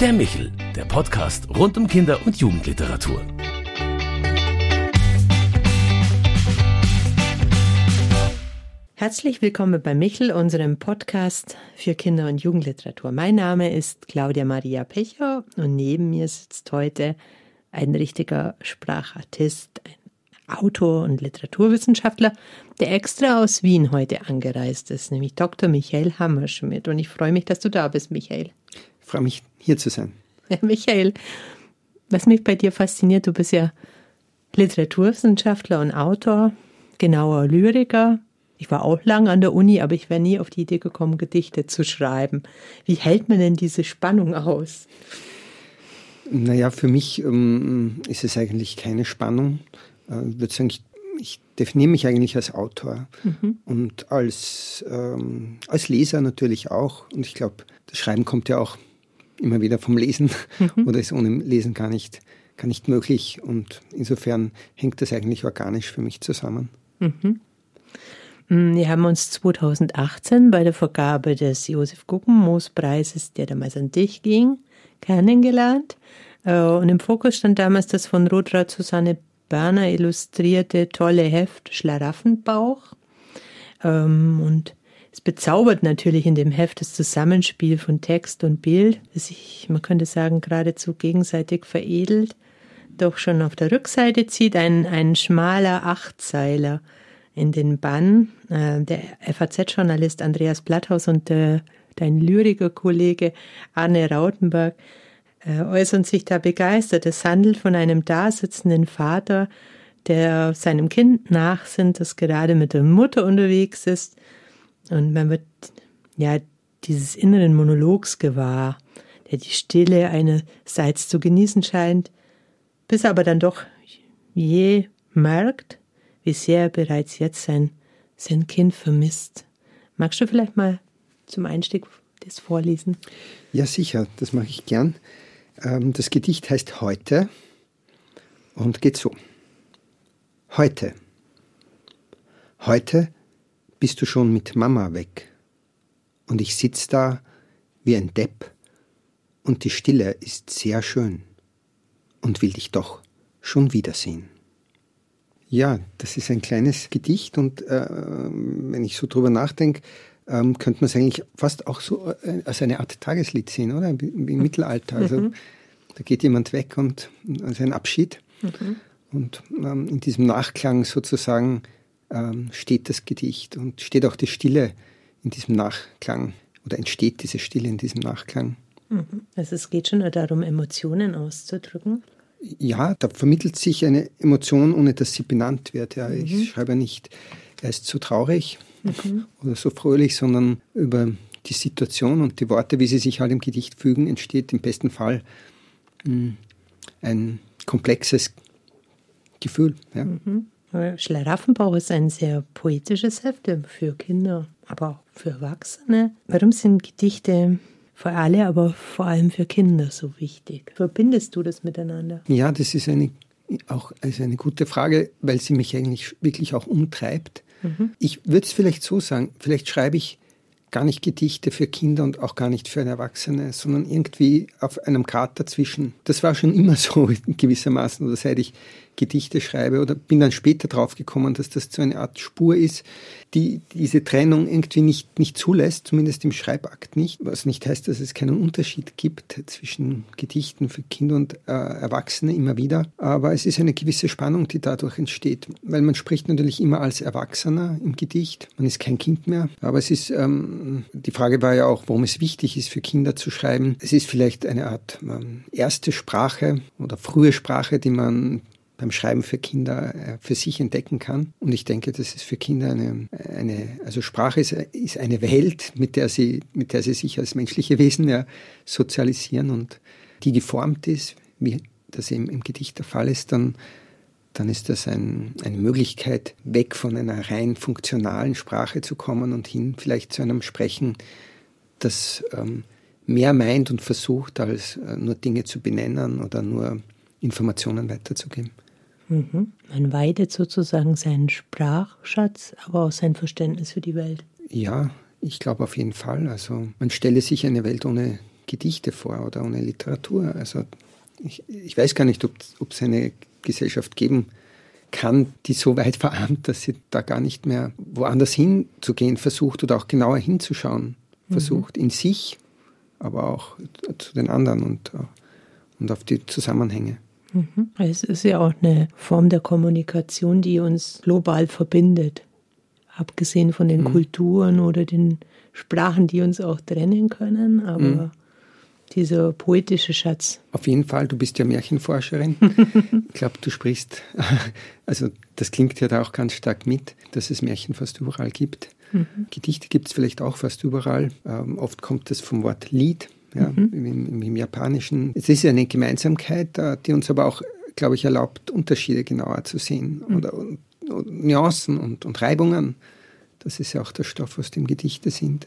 Der Michel, der Podcast rund um Kinder- und Jugendliteratur. Herzlich willkommen bei Michel, unserem Podcast für Kinder- und Jugendliteratur. Mein Name ist Claudia Maria Pecher und neben mir sitzt heute ein richtiger Sprachartist, ein Autor und Literaturwissenschaftler, der extra aus Wien heute angereist ist, nämlich Dr. Michael Hammerschmidt. Und ich freue mich, dass du da bist, Michael. Ich freue mich, hier zu sein. Ja, Michael, was mich bei dir fasziniert, du bist ja Literaturwissenschaftler und Autor, genauer Lyriker. Ich war auch lang an der Uni, aber ich wäre nie auf die Idee gekommen, Gedichte zu schreiben. Wie hält man denn diese Spannung aus? Naja, für mich ähm, ist es eigentlich keine Spannung. Äh, ich würde sagen, ich, ich, definiere mich eigentlich als Autor mhm. und als, ähm, als Leser natürlich auch. Und ich glaube, das Schreiben kommt ja auch immer wieder vom Lesen mhm. oder ist ohne Lesen gar nicht, gar nicht möglich. Und insofern hängt das eigentlich organisch für mich zusammen. Mhm. Mm, wir haben uns 2018 bei der Vergabe des Josef Guggenmoos Preises, der damals an dich ging, kennengelernt. Äh, und im Fokus stand damals das von Rotraud Susanne Berner illustrierte tolle Heft Schlaraffenbauch. Ähm, und es bezaubert natürlich in dem Heft das Zusammenspiel von Text und Bild, das sich, man könnte sagen, geradezu gegenseitig veredelt. Doch schon auf der Rückseite zieht ein, ein schmaler Achtzeiler in den Bann. Äh, der FAZ-Journalist Andreas Blatthaus und äh, dein Lyrikerkollege Arne Rautenberg äh, äußern sich da begeistert. Es handelt von einem dasitzenden Vater, der seinem Kind nachsinnt, das gerade mit der Mutter unterwegs ist und man wird ja dieses inneren Monologs gewahr, der die Stille einerseits zu genießen scheint, bis aber dann doch je merkt, wie sehr er bereits jetzt sein, sein Kind vermisst. Magst du vielleicht mal zum Einstieg das vorlesen? Ja, sicher, das mache ich gern. Ähm, das Gedicht heißt Heute und geht so. Heute. Heute bist du schon mit Mama weg. Und ich sitz da wie ein Depp und die Stille ist sehr schön und will dich doch schon wiedersehen. Ja, das ist ein kleines Gedicht und äh, wenn ich so drüber nachdenke, ähm, könnte man es eigentlich fast auch so äh, als eine Art Tageslied sehen, oder? Wie im. Mittelalter. Also mhm. da geht jemand weg und also ein Abschied. Mhm. Und ähm, in diesem Nachklang sozusagen ähm, steht das Gedicht und steht auch die Stille in diesem Nachklang oder entsteht diese Stille in diesem Nachklang. Mhm. Also es geht schon darum, Emotionen auszudrücken. Ja, da vermittelt sich eine Emotion, ohne dass sie benannt wird. Ja, mhm. Ich schreibe nicht, er ist so traurig mhm. oder so fröhlich, sondern über die Situation und die Worte, wie sie sich halt im Gedicht fügen, entsteht im besten Fall hm, ein komplexes Gefühl. Ja. Mhm. Schlaraffenbauch ist ein sehr poetisches Heft für Kinder, aber auch für Erwachsene. Warum sind Gedichte für alle, aber vor allem für Kinder so wichtig? Verbindest du das miteinander? Ja, das ist eine, auch also eine gute Frage, weil sie mich eigentlich wirklich auch umtreibt. Mhm. Ich würde es vielleicht so sagen, vielleicht schreibe ich gar nicht Gedichte für Kinder und auch gar nicht für Erwachsene, sondern irgendwie auf einem Grad dazwischen. Das war schon immer so gewissermaßen, oder seit ich Gedichte schreibe oder bin dann später drauf gekommen, dass das so eine Art Spur ist, die diese Trennung irgendwie nicht, nicht zulässt, zumindest im Schreibakt nicht, was nicht heißt, dass es keinen Unterschied gibt zwischen Gedichten für Kinder und äh, Erwachsene immer wieder, aber es ist eine gewisse Spannung, die dadurch entsteht, weil man spricht natürlich immer als Erwachsener im Gedicht, man ist kein Kind mehr, aber es ist, ähm, die Frage war ja auch, warum es wichtig ist für Kinder zu schreiben. Es ist vielleicht eine Art ähm, erste Sprache oder frühe Sprache, die man beim Schreiben für Kinder äh, für sich entdecken kann. Und ich denke, das ist für Kinder eine, eine also Sprache ist, ist eine Welt, mit der sie, mit der sie sich als menschliche Wesen ja sozialisieren und die geformt ist, wie das eben im Gedicht der Fall ist, dann, dann ist das ein, eine Möglichkeit, weg von einer rein funktionalen Sprache zu kommen und hin vielleicht zu einem Sprechen, das ähm, mehr meint und versucht, als äh, nur Dinge zu benennen oder nur Informationen weiterzugeben. Mhm. Man weidet sozusagen seinen Sprachschatz, aber auch sein Verständnis für die Welt. Ja, ich glaube auf jeden Fall. Also man stelle sich eine Welt ohne Gedichte vor oder ohne Literatur. Also ich, ich weiß gar nicht, ob es eine Gesellschaft geben kann, die so weit verarmt, dass sie da gar nicht mehr woanders hinzugehen versucht oder auch genauer hinzuschauen mhm. versucht, mhm. in sich, aber auch zu den anderen und, und auf die Zusammenhänge. Mhm. Es ist ja auch eine Form der Kommunikation, die uns global verbindet. Abgesehen von den mhm. Kulturen oder den Sprachen, die uns auch trennen können, aber mhm. dieser poetische Schatz. Auf jeden Fall, du bist ja Märchenforscherin. ich glaube, du sprichst, also das klingt ja da auch ganz stark mit, dass es Märchen fast überall gibt. Mhm. Gedichte gibt es vielleicht auch fast überall. Ähm, oft kommt es vom Wort Lied ja, mhm. im, im, Japanischen. Es ist ja eine Gemeinsamkeit, äh, die uns aber auch, glaube ich, erlaubt, Unterschiede genauer zu sehen mhm. oder und, und Nuancen und, und Reibungen. Das ist ja auch der Stoff, aus dem Gedichte sind.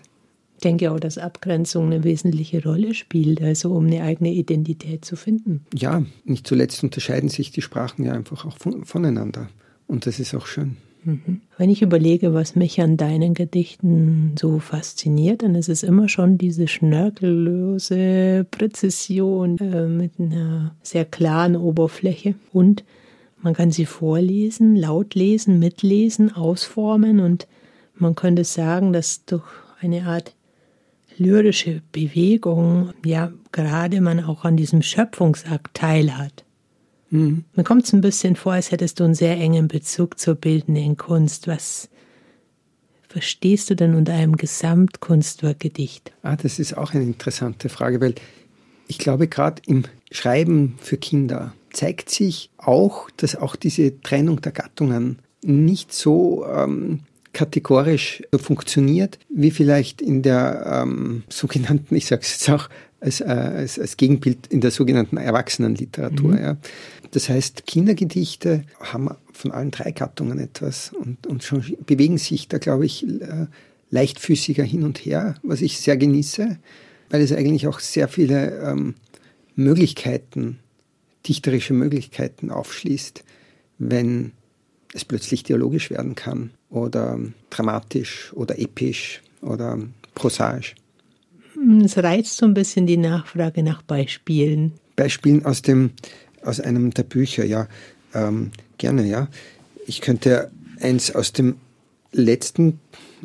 Ich denke auch, dass Abgrenzung eine wesentliche Rolle spielt, also um eine eigene Identität zu finden. Ja, nicht zuletzt unterscheiden sich die Sprachen ja einfach auch voneinander. Und das ist auch schön. Wenn ich überlege, was mich an deinen Gedichten so fasziniert, dann ist es immer schon diese schnörkellose Präzision äh, mit einer sehr klaren Oberfläche. Und man kann sie vorlesen, laut lesen, mitlesen, ausformen und man könnte sagen, dass durch eine Art lyrische Bewegung ja gerade man auch an diesem Schöpfungsakt teilhat. Mhm. Mir kommt es ein bisschen vor, als hättest du einen sehr engen Bezug zur bildenden Kunst. Was verstehst du denn unter einem Gesamtkunstwerkgedicht? Ah, das ist auch eine interessante Frage, weil ich glaube, gerade im Schreiben für Kinder zeigt sich auch, dass auch diese Trennung der Gattungen nicht so ähm, kategorisch funktioniert, wie vielleicht in der ähm, sogenannten, ich sage es jetzt auch als, äh, als, als Gegenbild in der sogenannten Erwachsenenliteratur. Mhm. Ja. Das heißt, Kindergedichte haben von allen drei Gattungen etwas und, und schon bewegen sich da, glaube ich, äh, leichtfüßiger hin und her, was ich sehr genieße, weil es eigentlich auch sehr viele ähm, Möglichkeiten, dichterische Möglichkeiten aufschließt, wenn es plötzlich dialogisch werden kann oder dramatisch oder episch oder prosaisch. Es reizt so ein bisschen die Nachfrage nach Beispielen. Beispielen aus dem aus einem der Bücher, ja, ähm, gerne, ja. Ich könnte eins aus dem letzten,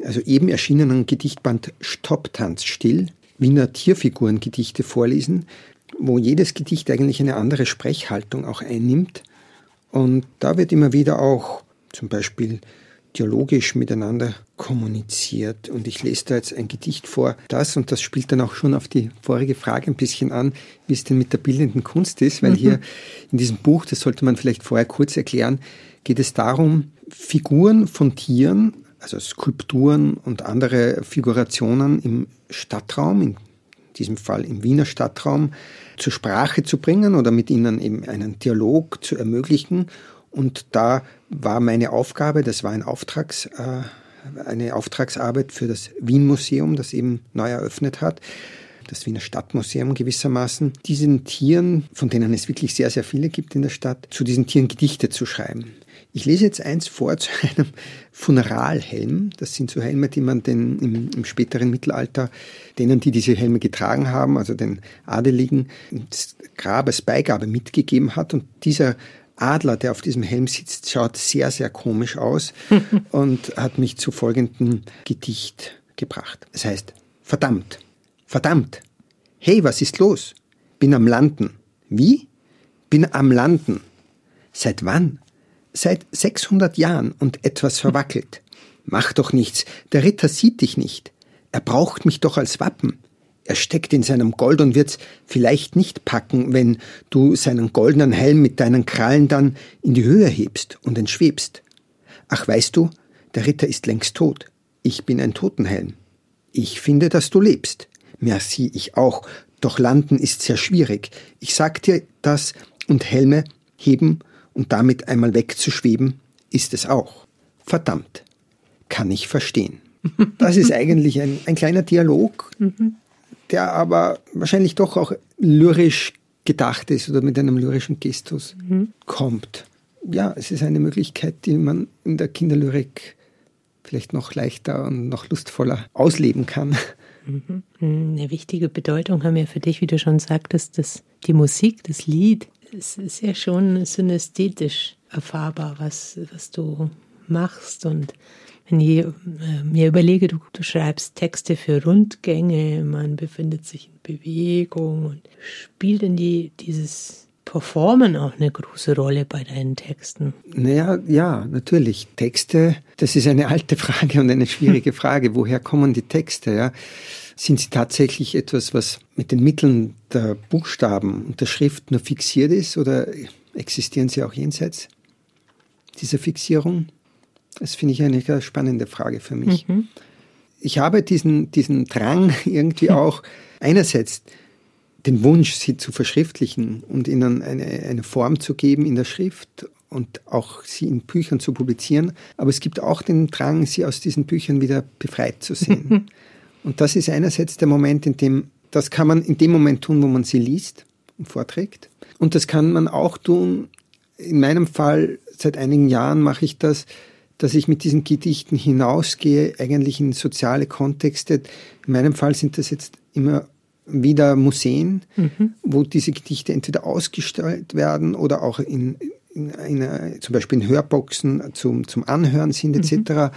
also eben erschienenen Gedichtband Stopp, Tanz, Still, Wiener Tierfigurengedichte vorlesen, wo jedes Gedicht eigentlich eine andere Sprechhaltung auch einnimmt. Und da wird immer wieder auch zum Beispiel dialogisch miteinander kommuniziert. Und ich lese da jetzt ein Gedicht vor, das, und das spielt dann auch schon auf die vorige Frage ein bisschen an, wie es denn mit der bildenden Kunst ist, weil mhm. hier in diesem Buch, das sollte man vielleicht vorher kurz erklären, geht es darum, Figuren von Tieren, also Skulpturen und andere Figurationen im Stadtraum, in diesem Fall im Wiener Stadtraum, zur Sprache zu bringen oder mit ihnen eben einen Dialog zu ermöglichen und da war meine Aufgabe, das war ein Auftrags, äh, eine Auftragsarbeit für das Wien-Museum, das eben neu eröffnet hat, das Wiener Stadtmuseum gewissermaßen, diesen Tieren, von denen es wirklich sehr, sehr viele gibt in der Stadt, zu diesen Tieren Gedichte zu schreiben. Ich lese jetzt eins vor zu einem Funeralhelm. Das sind so Helme, die man den im, im, späteren Mittelalter, denen, die diese Helme getragen haben, also den Adeligen, ins Grab als Beigabe mitgegeben hat. Und dieser Adler, der auf diesem Helm sitzt, schaut sehr, sehr komisch aus und hat mich zu folgendem Gedicht gebracht. Es heißt, verdammt, verdammt, hey, was ist los? Bin am Landen. Wie? Bin am Landen. Seit wann? Seit 600 Jahren und etwas verwackelt. Mach doch nichts, der Ritter sieht dich nicht. Er braucht mich doch als Wappen. Er steckt in seinem Gold und wird's vielleicht nicht packen, wenn du seinen goldenen Helm mit deinen Krallen dann in die Höhe hebst und entschwebst. Ach, weißt du, der Ritter ist längst tot. Ich bin ein Totenhelm. Ich finde, dass du lebst. Merci, ich auch. Doch landen ist sehr schwierig. Ich sag dir das und Helme heben und damit einmal wegzuschweben, ist es auch. Verdammt. Kann ich verstehen. Das ist eigentlich ein, ein kleiner Dialog, mhm der aber wahrscheinlich doch auch lyrisch gedacht ist oder mit einem lyrischen Gestus mhm. kommt. Ja, es ist eine Möglichkeit, die man in der Kinderlyrik vielleicht noch leichter und noch lustvoller ausleben kann. Mhm. Eine wichtige Bedeutung haben ja für dich, wie du schon sagtest, dass die Musik, das Lied, es ist ja schon synästhetisch erfahrbar, was, was du machst. Und wenn ich äh, mir überlege, du, du schreibst Texte für Rundgänge, man befindet sich in Bewegung und spielt denn die, dieses Performen auch eine große Rolle bei deinen Texten? Naja, ja, natürlich. Texte, das ist eine alte Frage und eine schwierige Frage. Woher kommen die Texte? Ja? Sind sie tatsächlich etwas, was mit den Mitteln der Buchstaben und der Schrift nur fixiert ist oder existieren sie auch jenseits dieser Fixierung? Das finde ich eine spannende Frage für mich. Mhm. Ich habe diesen, diesen Drang irgendwie auch einerseits den Wunsch, sie zu verschriftlichen und ihnen eine, eine Form zu geben in der Schrift und auch sie in Büchern zu publizieren. Aber es gibt auch den Drang, sie aus diesen Büchern wieder befreit zu sehen. und das ist einerseits der Moment, in dem, das kann man in dem Moment tun, wo man sie liest und vorträgt. Und das kann man auch tun, in meinem Fall, seit einigen Jahren mache ich das, dass ich mit diesen Gedichten hinausgehe, eigentlich in soziale Kontexte. In meinem Fall sind das jetzt immer wieder Museen, mhm. wo diese Gedichte entweder ausgestellt werden oder auch in, in einer, zum Beispiel in Hörboxen zum, zum Anhören sind etc. Mhm.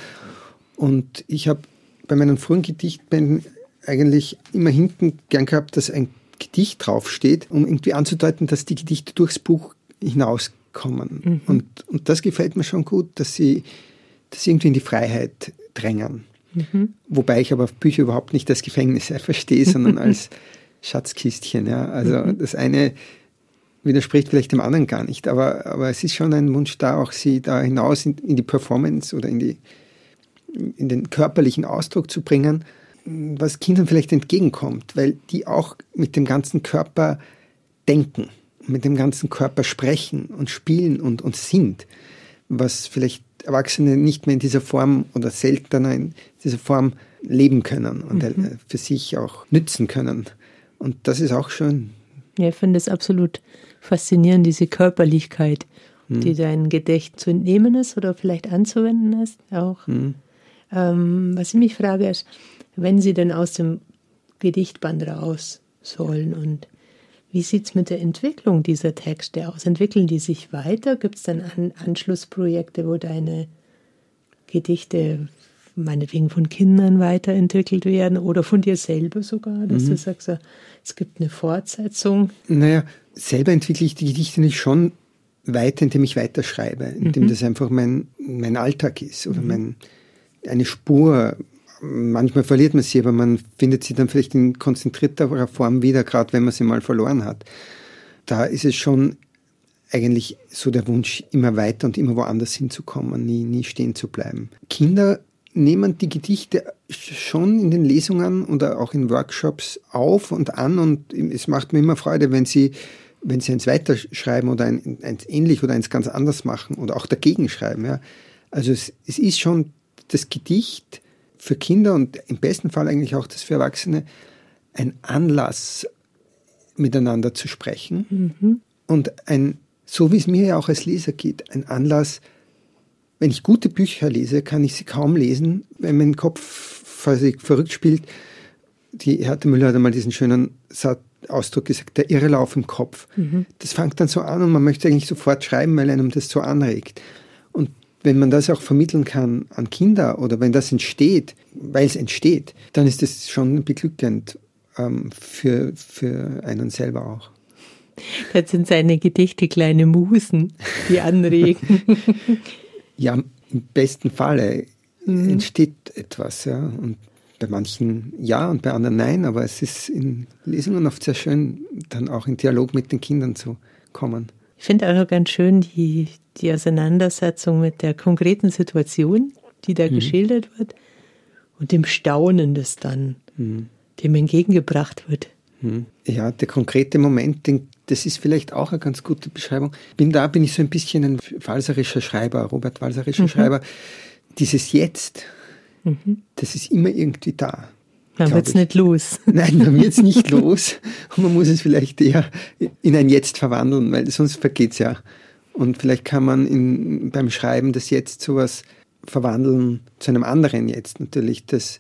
Und ich habe bei meinen frühen Gedichtbänden eigentlich immer hinten gern gehabt, dass ein Gedicht draufsteht, um irgendwie anzudeuten, dass die Gedichte durchs Buch hinauskommen. Mhm. Und, und das gefällt mir schon gut, dass sie das irgendwie in die Freiheit drängen. Mhm. Wobei ich aber Bücher überhaupt nicht als Gefängnis verstehe, sondern als Schatzkistchen. Ja. Also mhm. das eine widerspricht vielleicht dem anderen gar nicht, aber, aber es ist schon ein Wunsch da, auch sie da hinaus in, in die Performance oder in, die, in den körperlichen Ausdruck zu bringen, was Kindern vielleicht entgegenkommt, weil die auch mit dem ganzen Körper denken, mit dem ganzen Körper sprechen und spielen und, und sind, was vielleicht Erwachsene nicht mehr in dieser Form oder seltener in dieser Form leben können und mhm. für sich auch nützen können. Und das ist auch schön. Ja, ich finde es absolut faszinierend, diese Körperlichkeit, mhm. die dein Gedächt zu entnehmen ist oder vielleicht anzuwenden ist auch. Mhm. Ähm, was ich mich frage ist, wenn sie denn aus dem Gedichtband raus sollen und wie sieht es mit der Entwicklung dieser Texte aus? Entwickeln die sich weiter? Gibt es dann An Anschlussprojekte, wo deine Gedichte meinetwegen von Kindern weiterentwickelt werden oder von dir selber sogar, dass mhm. du sagst, es gibt eine Fortsetzung? Naja, selber entwickle ich die Gedichte nicht schon weiter, indem ich weiterschreibe, indem mhm. das einfach mein, mein Alltag ist oder mhm. mein, eine Spur manchmal verliert man sie, aber man findet sie dann vielleicht in konzentrierterer Form wieder, gerade wenn man sie mal verloren hat. Da ist es schon eigentlich so der Wunsch, immer weiter und immer woanders hinzukommen, nie, nie stehen zu bleiben. Kinder nehmen die Gedichte schon in den Lesungen oder auch in Workshops auf und an und es macht mir immer Freude, wenn sie, wenn sie eins weiterschreiben oder ein, eins ähnlich oder eins ganz anders machen oder auch dagegen schreiben. Ja. Also es, es ist schon das Gedicht, für Kinder und im besten Fall eigentlich auch das für Erwachsene ein Anlass, miteinander zu sprechen mhm. und ein, so wie es mir ja auch als Leser geht, ein Anlass, wenn ich gute Bücher lese, kann ich sie kaum lesen, wenn mein Kopf verrückt spielt. Die Härte Müller hat einmal diesen schönen Ausdruck gesagt, der Irrelauf im Kopf. Mhm. Das fängt dann so an und man möchte eigentlich sofort schreiben, weil einem das so anregt wenn man das auch vermitteln kann an Kinder oder wenn das entsteht, weil es entsteht, dann ist das schon beglückend ähm, für, für einen selber auch. Das sind seine Gedichte kleine Musen, die anregen. ja, im besten Falle mhm. entsteht etwas, ja. Und bei manchen ja und bei anderen nein, aber es ist in Lesungen oft sehr schön, dann auch in Dialog mit den Kindern zu kommen. Ich finde auch ganz schön die, die Auseinandersetzung mit der konkreten Situation, die da mhm. geschildert wird, und dem Staunen, das dann mhm. dem entgegengebracht wird. Mhm. Ja, der konkrete Moment, das ist vielleicht auch eine ganz gute Beschreibung. Bin da bin ich so ein bisschen ein walserischer Schreiber, Robert Walserischer mhm. Schreiber. Dieses Jetzt, mhm. das ist immer irgendwie da. Man wird es nicht los. Nein, man wird es nicht los. Und man muss es vielleicht eher in ein Jetzt verwandeln, weil sonst vergeht es ja. Und vielleicht kann man in, beim Schreiben das Jetzt sowas verwandeln zu einem anderen Jetzt natürlich, das,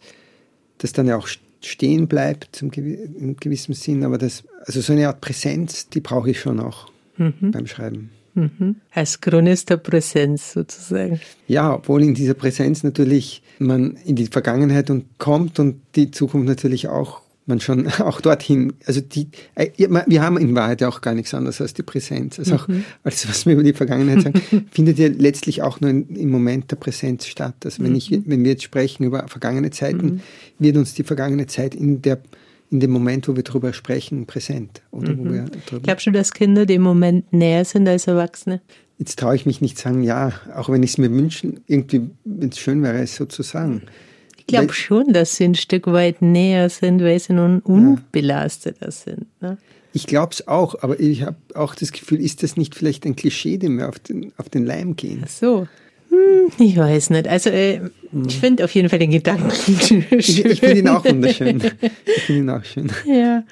das dann ja auch stehen bleibt in gewissem Sinn, aber das, also so eine Art Präsenz, die brauche ich schon auch mhm. beim Schreiben. Mhm. Als Chronist der Präsenz sozusagen. Ja, obwohl in dieser Präsenz natürlich man in die Vergangenheit und kommt und die Zukunft natürlich auch man schon auch dorthin, also die, äh, wir haben in Wahrheit ja auch gar nichts anderes als die Präsenz. Also auch mhm. alles, was wir über die Vergangenheit sagen, findet ja letztlich auch nur im Moment der Präsenz statt. Also wenn ich, mhm. wenn wir jetzt sprechen über vergangene Zeiten, mhm. wird uns die vergangene Zeit in der in dem Moment, wo wir darüber sprechen, präsent. Oder wo wir Glaubst du, dass Kinder dem Moment näher sind als Erwachsene? Jetzt traue ich mich nicht sagen, ja, auch wenn ich es mir wünschen, irgendwie, wenn es schön wäre, es so zu sagen. Ich glaube schon, dass sie ein Stück weit näher sind, weil sie nun unbelasteter ja. sind. Ne? Ich glaube es auch, aber ich habe auch das Gefühl, ist das nicht vielleicht ein Klischee, dem wir auf den, auf den Leim gehen? Ach so. Ich weiß nicht. Also äh, ich finde auf jeden Fall den Gedanken schön. Ich, ich finde ihn auch wunderschön. Ich finde ihn auch schön. Ja.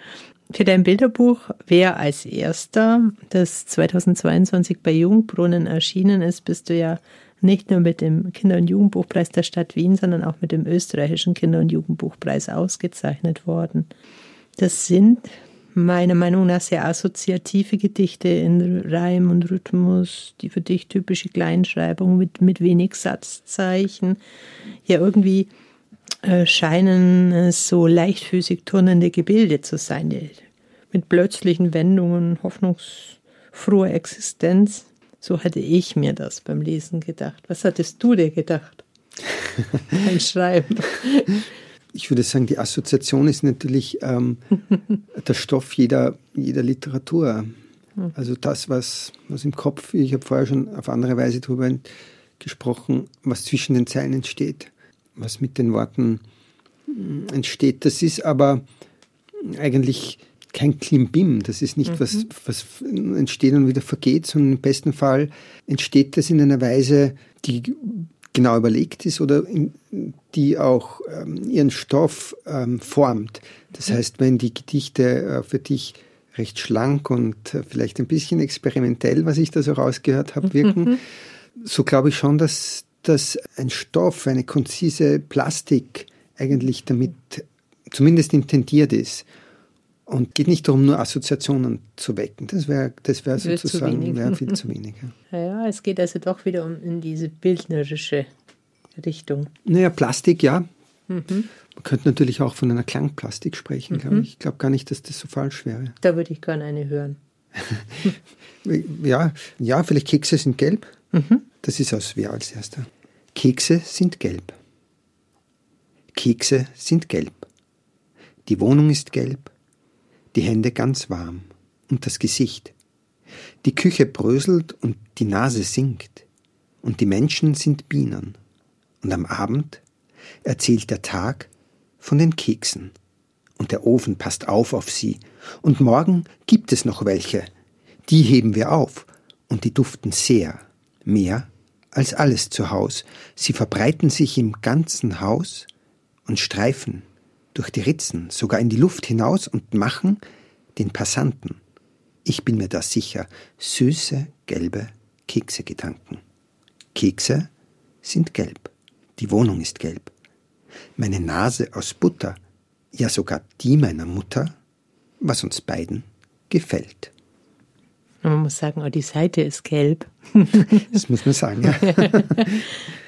Für dein Bilderbuch, wer als erster, das 2022 bei Jugendbrunnen erschienen ist, bist du ja nicht nur mit dem Kinder- und Jugendbuchpreis der Stadt Wien, sondern auch mit dem österreichischen Kinder- und Jugendbuchpreis ausgezeichnet worden. Das sind meiner Meinung nach sehr assoziative Gedichte in Reim und Rhythmus, die für dich typische Kleinschreibung mit, mit wenig Satzzeichen. Ja, irgendwie äh, scheinen es so leichtfüßig turnende Gebilde zu sein, mit plötzlichen Wendungen, hoffnungsfroher Existenz. So hatte ich mir das beim Lesen gedacht. Was hattest du dir gedacht? beim Schreiben. Ich würde sagen, die Assoziation ist natürlich ähm, der Stoff jeder, jeder Literatur. Also das, was, was im Kopf, ich habe vorher schon auf andere Weise darüber gesprochen, was zwischen den Zeilen entsteht, was mit den Worten mm, entsteht. Das ist aber eigentlich kein Klimbim, das ist nicht mhm. was, was entsteht und wieder vergeht, sondern im besten Fall entsteht das in einer Weise, die genau überlegt ist oder die auch ähm, ihren Stoff ähm, formt. Das mhm. heißt, wenn die Gedichte äh, für dich recht schlank und äh, vielleicht ein bisschen experimentell, was ich da so rausgehört habe, wirken, mhm. so glaube ich schon, dass, dass ein Stoff, eine konzise Plastik eigentlich damit zumindest intendiert ist. Und geht nicht darum, nur Assoziationen zu wecken. Das wäre das wär sozusagen wär viel zu wenig. Ja. ja, es geht also doch wieder um in diese bildnerische Richtung. Naja, Plastik, ja. Mhm. Man könnte natürlich auch von einer Klangplastik sprechen, mhm. glaube ich. Ich glaube gar nicht, dass das so falsch wäre. Da würde ich gerne eine hören. ja, ja, vielleicht Kekse sind gelb. Mhm. Das ist aus Wer als erster. Kekse sind gelb. Kekse sind gelb. Die Wohnung ist gelb die Hände ganz warm und das Gesicht. Die Küche bröselt und die Nase sinkt und die Menschen sind Bienen. Und am Abend erzählt der Tag von den Keksen und der Ofen passt auf auf sie und morgen gibt es noch welche. Die heben wir auf und die duften sehr, mehr als alles zu Haus. Sie verbreiten sich im ganzen Haus und streifen durch die Ritzen, sogar in die Luft hinaus und machen den Passanten, ich bin mir da sicher, süße, gelbe Kekse Gedanken. Kekse sind gelb, die Wohnung ist gelb. Meine Nase aus Butter, ja sogar die meiner Mutter, was uns beiden gefällt. Man muss sagen, auch die Seite ist gelb. Das muss man sagen, ja.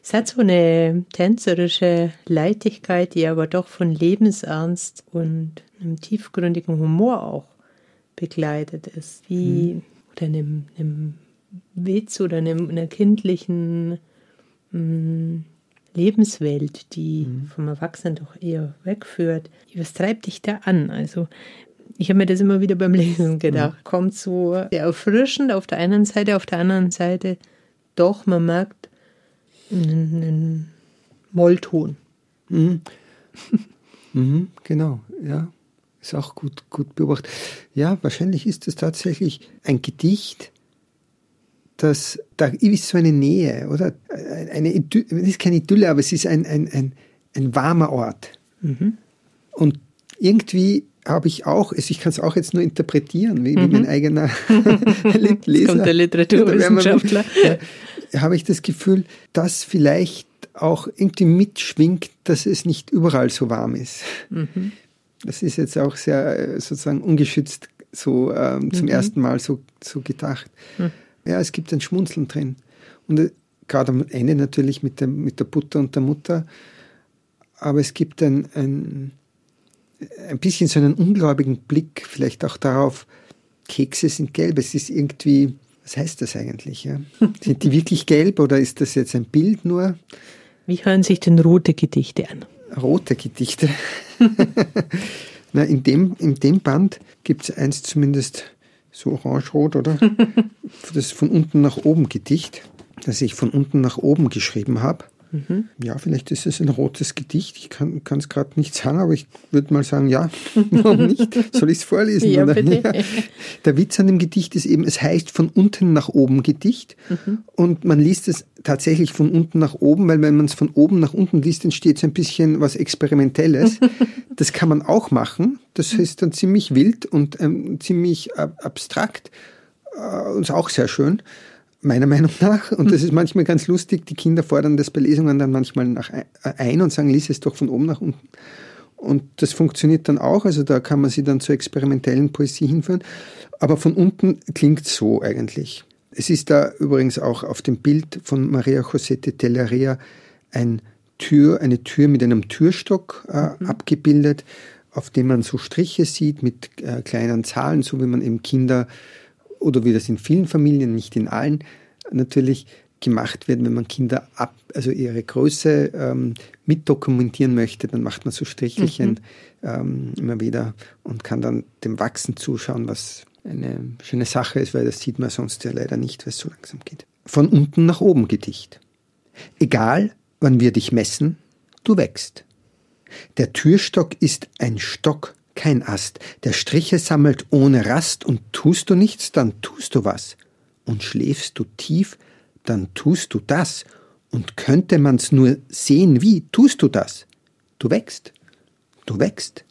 es hat so eine tänzerische Leichtigkeit, die aber doch von Lebensernst und einem tiefgründigen Humor auch begleitet ist, wie mhm. oder einem, einem Witz oder einem, einer kindlichen mh, mm, Lebenswelt, die mhm. vom Erwachsenen doch eher wegführt. Was treibt dich da an? Also ich habe mir das immer wieder beim Lesen gedacht. Mhm. Kommt so sehr erfrischend auf der einen Seite, auf der anderen Seite doch, man merkt einen, Mollton. Mhm. mhm, genau, ja. Ist auch gut, gut beobachtet. Ja, wahrscheinlich ist es tatsächlich ein Gedicht, das, da ist so eine Nähe, oder? Eine Idylle, es ist keine Idylle, aber es ist ein, ein, ein, ein warmer Ort. Mhm. Und irgendwie habe ich auch, also ich kann es auch jetzt nur interpretieren, wie, mhm. wie mein eigener Leser. kommt der Literaturwissenschaftler. Ja, habe ich das Gefühl, dass vielleicht auch irgendwie mitschwingt, dass es nicht überall so warm ist. Mhm. Das ist jetzt auch sehr äh, sozusagen ungeschützt so ähm, zum mhm. ersten Mal so, so gedacht. Mhm. Ja, es gibt ein Schmunzeln drin. Und äh, gerade am Ende natürlich mit, dem, mit der Butter und der Mutter. Aber es gibt ein, ein, ein bisschen so einen ungläubigen Blick vielleicht auch darauf, Kekse sind gelb. Es ist irgendwie, was heißt das eigentlich? Ja? Sind die wirklich gelb oder ist das jetzt ein Bild nur? Wie hören sich denn rote Gedichte an? Rote Gedichte. Na, in, dem, in dem Band gibt es eins zumindest so orange-rot, oder? das von unten nach oben Gedicht, das ich von unten nach oben geschrieben habe. Mhm. Ja, vielleicht ist es ein rotes Gedicht. Ich kann es gerade nicht sagen, aber ich würde mal sagen, ja, warum nicht? Soll ich es vorlesen? Ja, bitte. Ja. Der Witz an dem Gedicht ist eben, es heißt von unten nach oben Gedicht mhm. und man liest es tatsächlich von unten nach oben, weil wenn man es von oben nach unten liest, entsteht so ein bisschen was Experimentelles. das kann man auch machen. Das ist dann ziemlich wild und ähm, ziemlich abstrakt äh, und ist auch sehr schön meiner Meinung nach. Und das ist manchmal ganz lustig. Die Kinder fordern das bei Lesungen dann manchmal nach ein und sagen, lies es doch von oben nach unten. Und das funktioniert dann auch. Also da kann man sie dann zur experimentellen Poesie hinführen. Aber von unten klingt so eigentlich. Es ist da übrigens auch auf dem Bild von Maria Josete Telleria ein Tür, eine Tür mit einem Türstock äh, mhm. abgebildet, auf dem man so Striche sieht mit äh, kleinen Zahlen, so wie man eben Kinder oder wie das in vielen Familien, nicht in allen, natürlich gemacht wird, wenn man Kinder ab, also ihre Größe ähm, mitdokumentieren möchte, dann macht man so Strichelchen mhm. ähm, immer wieder und kann dann dem Wachsen zuschauen, was eine schöne Sache ist, weil das sieht man sonst ja leider nicht, weil es so langsam geht. Von unten nach oben Gedicht. Egal, wann wir dich messen, du wächst. Der Türstock ist ein Stock, kein Ast, der Striche sammelt ohne Rast, und tust du nichts, dann tust du was. Und schläfst du tief, dann tust du das. Und könnte man's nur sehen, wie tust du das? Du wächst, du wächst,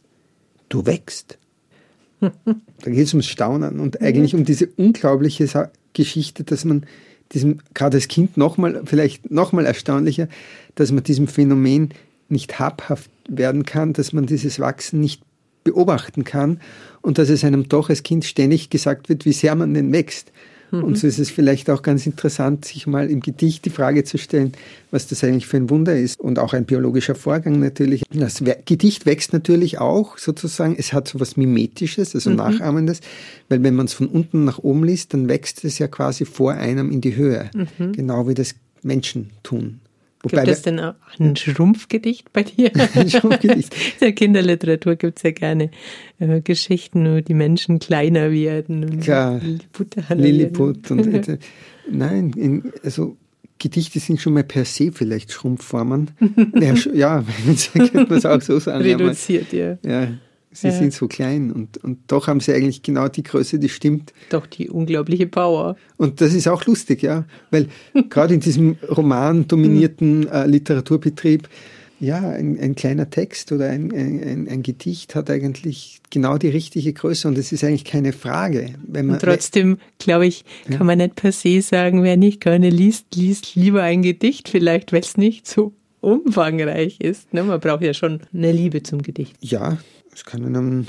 du wächst. da geht es ums Staunen und eigentlich um diese unglaubliche Geschichte, dass man diesem, gerade als Kind nochmal, vielleicht nochmal erstaunlicher, dass man diesem Phänomen nicht habhaft werden kann, dass man dieses Wachsen nicht beobachten kann und dass es einem doch als Kind ständig gesagt wird, wie sehr man denn wächst. Mhm. Und so ist es vielleicht auch ganz interessant, sich mal im Gedicht die Frage zu stellen, was das eigentlich für ein Wunder ist und auch ein biologischer Vorgang natürlich. Das Gedicht wächst natürlich auch sozusagen, es hat so was Mimetisches, also mhm. Nachahmendes, weil wenn man es von unten nach oben liest, dann wächst es ja quasi vor einem in die Höhe, mhm. genau wie das Menschen tun. Wobei gibt es denn auch ein Schrumpfgedicht bei dir? ein Schrumpfgedicht. In der Kinderliteratur gibt es ja gerne äh, Geschichten, wo die Menschen kleiner werden. Und Klar, Lilliput. Lilliput und, äh, nein, in, also Gedichte sind schon mal per se vielleicht Schrumpfformen. ja, ja könnte man es auch so sagen. Reduziert, ja. ja. Sie ja. sind so klein und, und doch haben sie eigentlich genau die Größe, die stimmt. Doch die unglaubliche Power. Und das ist auch lustig, ja, weil gerade in diesem romandominierten hm. äh, Literaturbetrieb, ja, ein, ein, kleiner Text oder ein, ein, ein, Gedicht hat eigentlich genau die richtige Größe und es ist eigentlich keine Frage. Wenn man, und trotzdem, glaube ich, kann ja. man nicht per se sagen, wer nicht gerne liest, liest lieber ein Gedicht vielleicht, weil es nicht so umfangreich ist. Ne? Man braucht ja schon eine Liebe zum Gedicht. Ja, es kann einem,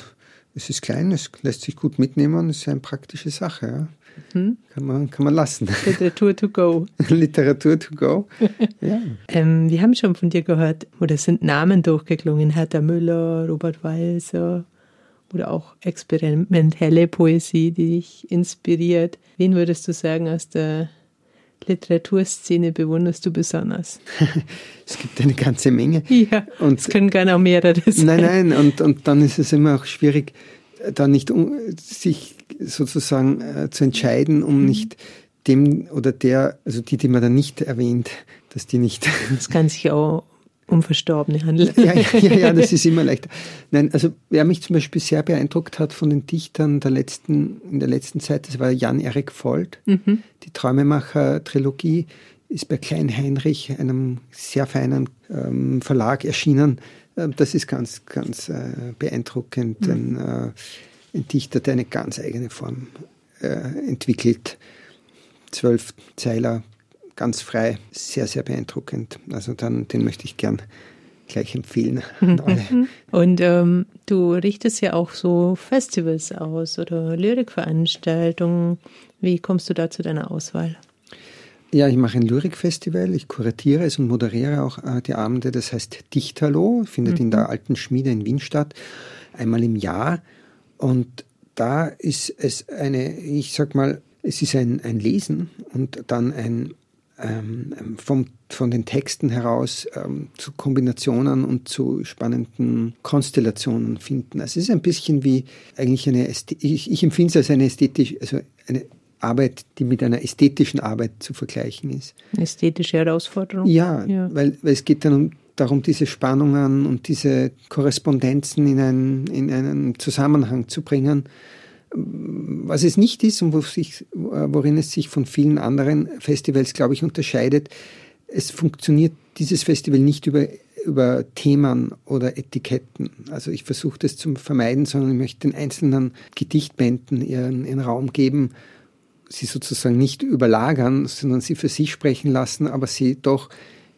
es ist klein, es lässt sich gut mitnehmen, es ist eine praktische Sache. Ja. Mhm. Kann, man, kann man lassen. Literatur to go. Literatur to go. ja. Ähm, wir haben schon von dir gehört, oder sind Namen durchgeklungen, Hertha Müller, Robert Walser oder auch experimentelle Poesie, die dich inspiriert. Wen würdest du sagen aus der Literaturszene bewunderst du besonders? es gibt eine ganze Menge. Ja, und es können gerne auch mehrere sein. Nein, nein, und, und dann ist es immer auch schwierig, da nicht um, sich sozusagen äh, zu entscheiden, um mhm. nicht dem oder der, also die, die man dann nicht erwähnt, dass die nicht. Das kann sich auch um Verstorbene handeln. Ja, ja, ja, das ist immer leichter. Nein, also wer mich zum Beispiel sehr beeindruckt hat von den Dichtern der letzten, in der letzten Zeit, das war Jan-Erik Vold. Mhm. Die Träumemacher-Trilogie ist bei Klein Heinrich, einem sehr feinen ähm, Verlag, erschienen. Ähm, das ist ganz, ganz äh, beeindruckend. Mhm. Ein, äh, ein, Dichter, der eine ganz eigene Form äh, entwickelt. Zwölf Zeiler ganz frei, sehr, sehr beeindruckend. Also dann, den möchte ich gern gleich empfehlen an alle. Und ähm, du richtest ja auch so Festivals aus oder Lyrikveranstaltungen. Wie kommst du da zu deiner Auswahl? Ja, ich mache ein Lyrikfestival, ich kuratiere es und moderiere auch äh, die Abende, das heißt Dichterlo, findet mhm. in der Alten Schmiede in Wien statt, einmal im Jahr. Und da ist es eine, ich sag mal, es ist ein, ein Lesen und dann ein ähm, vom, von den Texten heraus ähm, zu Kombinationen und zu spannenden Konstellationen finden. Also es ist ein bisschen wie eigentlich eine, ich, ich empfinde es als eine ästhetisch, also eine Arbeit, die mit einer ästhetischen Arbeit zu vergleichen ist. Ästhetische Herausforderung? Ja, ja. Weil, weil es geht dann um, darum, diese Spannungen und diese Korrespondenzen in einen, in einen Zusammenhang zu bringen. Was es nicht ist und sich, worin es sich von vielen anderen Festivals, glaube ich, unterscheidet, es funktioniert dieses Festival nicht über, über Themen oder Etiketten. Also ich versuche das zu vermeiden, sondern ich möchte den einzelnen Gedichtbänden ihren, ihren Raum geben sie sozusagen nicht überlagern, sondern sie für sich sprechen lassen, aber sie doch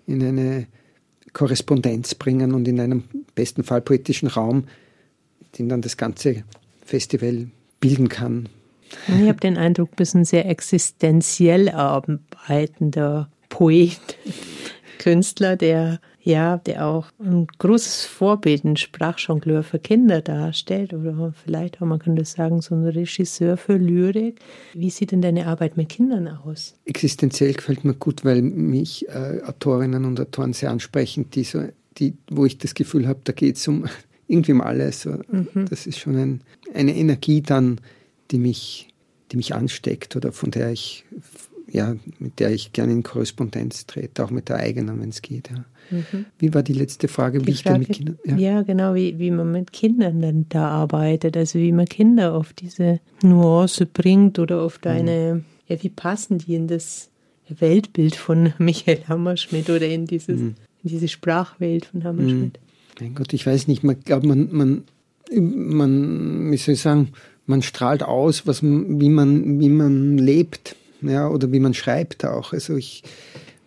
in eine Korrespondenz bringen und in einem besten Fall poetischen Raum, den dann das ganze Festival bilden kann. Ich habe den Eindruck, du bist ein sehr existenziell arbeitender Poet, Künstler, der ja, der auch ein großes Vorbild, ein Sprachjongleur für Kinder darstellt oder vielleicht auch, man könnte sagen, so ein Regisseur für Lyrik. Wie sieht denn deine Arbeit mit Kindern aus? Existenziell gefällt mir gut, weil mich äh, Autorinnen und Autoren sehr ansprechen, die so, die, wo ich das Gefühl habe, da geht es um irgendwie um alles. Mhm. Das ist schon ein, eine Energie dann, die mich, die mich ansteckt oder von der ich ja, mit der ich gerne in Korrespondenz trete, auch mit der eigenen, wenn es geht. Ja. Mhm. Wie war die letzte Frage, die wie ich da mit Kindern. Ja, ja genau, wie, wie man mit Kindern dann da arbeitet, also wie man Kinder auf diese Nuance bringt oder auf deine, mhm. ja, wie passen die in das Weltbild von Michael Hammerschmidt oder in, dieses, mhm. in diese Sprachwelt von Hammerschmidt. Mein Gott, ich weiß nicht, man glaubt, man, man, man, wie soll ich sagen, man strahlt aus, was, wie, man, wie man lebt ja, oder wie man schreibt auch. Also ich,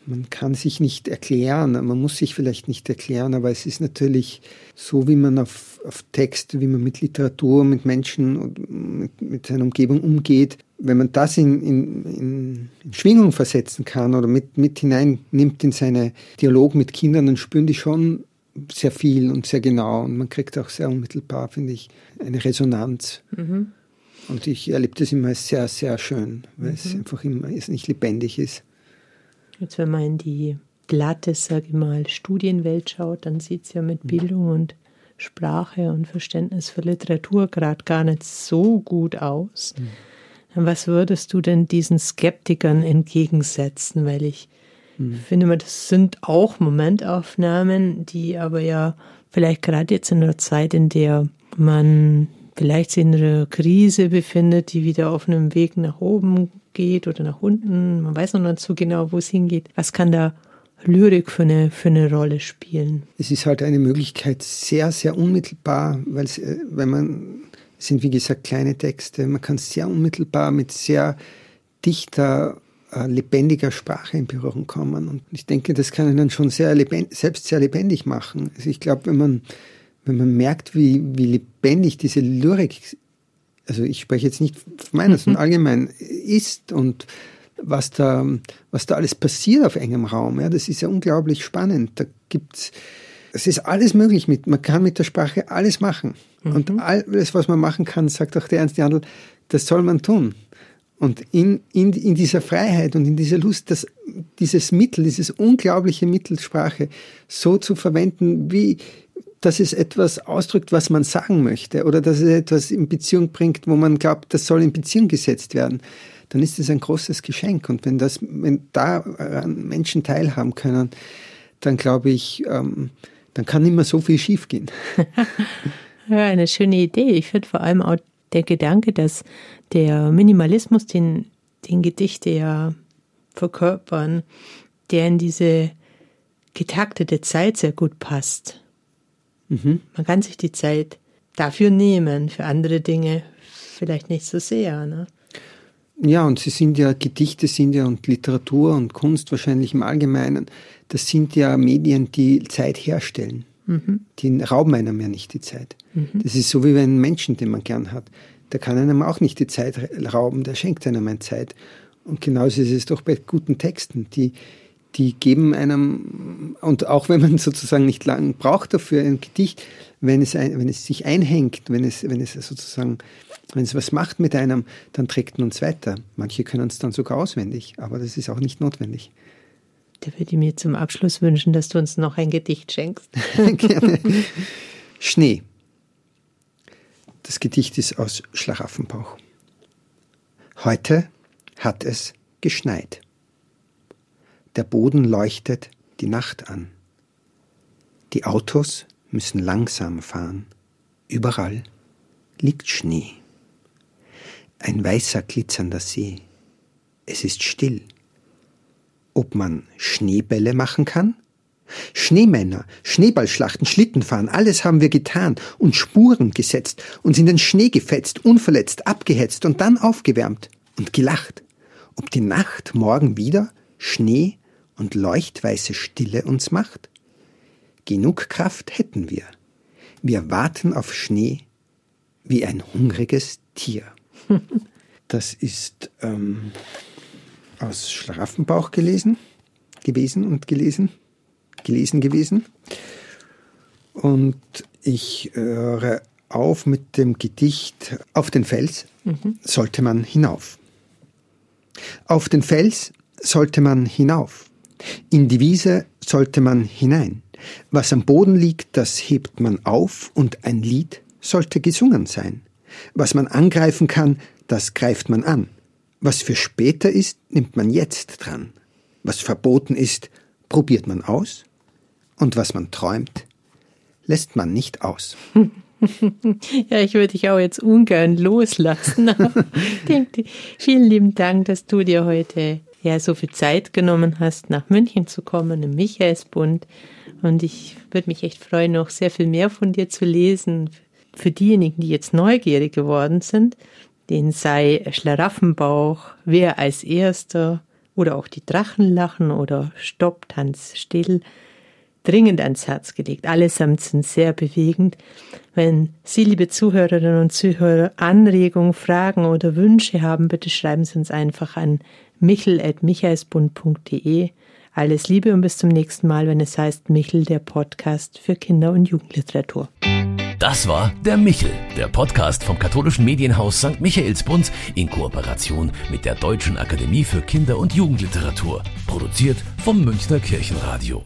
man kann sich nicht erklären, man muss sich vielleicht nicht erklären, aber es ist natürlich so, wie man auf, auf Text, wie man mit Literatur, mit Menschen und mit, mit seiner Umgebung umgeht. Wenn man das in, in, in, in Schwingung versetzen kann oder mit, mit hineinnimmt in seine Dialog mit Kindern, dann spüren die schon sehr viel und sehr genau und man kriegt auch sehr unmittelbar, finde ich, eine Resonanz. Mhm. Und ich erlebe das immer als sehr, sehr schön, weil mhm. es einfach immer es nicht lebendig ist. Jetzt, wenn man in die glatte, sage ich mal, Studienwelt schaut, dann sieht es ja mit. Bildung und Sprache und Verständnis für Literatur gerade gar nicht so gut aus. Mhm. Was würdest du denn diesen Skeptikern entgegensetzen? Weil ich mhm. finde, das sind auch Momentaufnahmen, die aber ja vielleicht gerade jetzt in einer Zeit, in der man vielleicht sich in einer Krise befindet, die wieder auf einem Weg nach oben geht oder nach unten. Man weiß noch nicht so genau, wo es hingeht. Was kann da Lyrik für eine, für eine Rolle spielen? Es ist halt eine Möglichkeit, sehr, sehr unmittelbar, weil es, äh, wenn man, es sind wie gesagt kleine Texte, man kann sehr unmittelbar mit sehr dichter, lebendiger Sprache in Berührung kommen. Und ich denke, das kann einen schon sehr lebendig, selbst sehr lebendig machen. Also ich glaube, wenn man wenn man merkt, wie, wie lebendig diese Lyrik, also ich spreche jetzt nicht von meiner, sondern mhm. allgemein ist und was da, was da alles passiert auf engem Raum, ja, das ist ja unglaublich spannend. Da gibt's, es ist alles möglich mit, man kann mit der Sprache alles machen. Mhm. Und alles, was man machen kann, sagt auch der Ernst Jandl, das soll man tun. Und in, in, in dieser Freiheit und in dieser Lust, das, dieses Mittel, dieses unglaubliche Mittel Sprache so zu verwenden, wie, dass es etwas ausdrückt, was man sagen möchte oder dass es etwas in Beziehung bringt, wo man glaubt, das soll in Beziehung gesetzt werden, dann ist es ein großes Geschenk. Und wenn, das, wenn daran Menschen teilhaben können, dann glaube ich, ähm, dann kann immer so viel schiefgehen. ja, eine schöne Idee. Ich finde vor allem auch der Gedanke, dass der Minimalismus, den, den Gedichte ja verkörpern, der in diese getaktete Zeit sehr gut passt. Mhm. Man kann sich die Zeit dafür nehmen, für andere Dinge vielleicht nicht so sehr. Ne? Ja, und sie sind ja, Gedichte sind ja und Literatur und Kunst wahrscheinlich im Allgemeinen, das sind ja Medien, die Zeit herstellen. Die rauben einem ja nicht die Zeit. Das ist so wie wenn ein Menschen, den man gern hat, der kann einem auch nicht die Zeit rauben, der schenkt einem eine Zeit. Und genauso ist es doch bei guten Texten. Die, die geben einem, und auch wenn man sozusagen nicht lang braucht dafür, ein Gedicht, wenn es, ein, wenn es sich einhängt, wenn es, wenn es sozusagen, wenn es was macht mit einem, dann trägt man es weiter. Manche können es dann sogar auswendig, aber das ist auch nicht notwendig. Da würde ich mir zum Abschluss wünschen, dass du uns noch ein Gedicht schenkst. Gerne. Schnee. Das Gedicht ist aus Schlaraffenbauch. Heute hat es geschneit. Der Boden leuchtet die Nacht an. Die Autos müssen langsam fahren. Überall liegt Schnee. Ein weißer glitzernder See. Es ist still. Ob man Schneebälle machen kann? Schneemänner, Schneeballschlachten, Schlittenfahren, alles haben wir getan und Spuren gesetzt, uns in den Schnee gefetzt, unverletzt, abgehetzt und dann aufgewärmt und gelacht. Ob die Nacht morgen wieder Schnee und leuchtweiße Stille uns macht? Genug Kraft hätten wir. Wir warten auf Schnee wie ein hungriges Tier. Das ist ähm, aus Schlaraffenbauch gelesen, gewesen und gelesen, gelesen gewesen. Und ich höre auf mit dem Gedicht Auf den Fels sollte man hinauf. Auf den Fels sollte man hinauf. In die Wiese sollte man hinein. Was am Boden liegt, das hebt man auf und ein Lied sollte gesungen sein. Was man angreifen kann, das greift man an. Was für später ist, nimmt man jetzt dran. Was verboten ist, probiert man aus. Und was man träumt, lässt man nicht aus. Ja, ich würde dich auch jetzt ungern loslassen. Denke, vielen lieben Dank, dass du dir heute ja so viel Zeit genommen hast, nach München zu kommen, im Michaelsbund. Und ich würde mich echt freuen, noch sehr viel mehr von dir zu lesen. Für diejenigen, die jetzt neugierig geworden sind, den sei Schlaraffenbauch, wer als erster oder auch die Drachen lachen oder Stopp, Tanz still dringend ans Herz gelegt. Allesamt sind sehr bewegend. Wenn Sie, liebe Zuhörerinnen und Zuhörer, Anregungen, Fragen oder Wünsche haben, bitte schreiben Sie uns einfach an michel.michaelsbund.de. Alles Liebe und bis zum nächsten Mal, wenn es heißt Michel, der Podcast für Kinder- und Jugendliteratur. Das war der Michel, der Podcast vom katholischen Medienhaus St. Michaelsbund in Kooperation mit der Deutschen Akademie für Kinder- und Jugendliteratur, produziert vom Münchner Kirchenradio.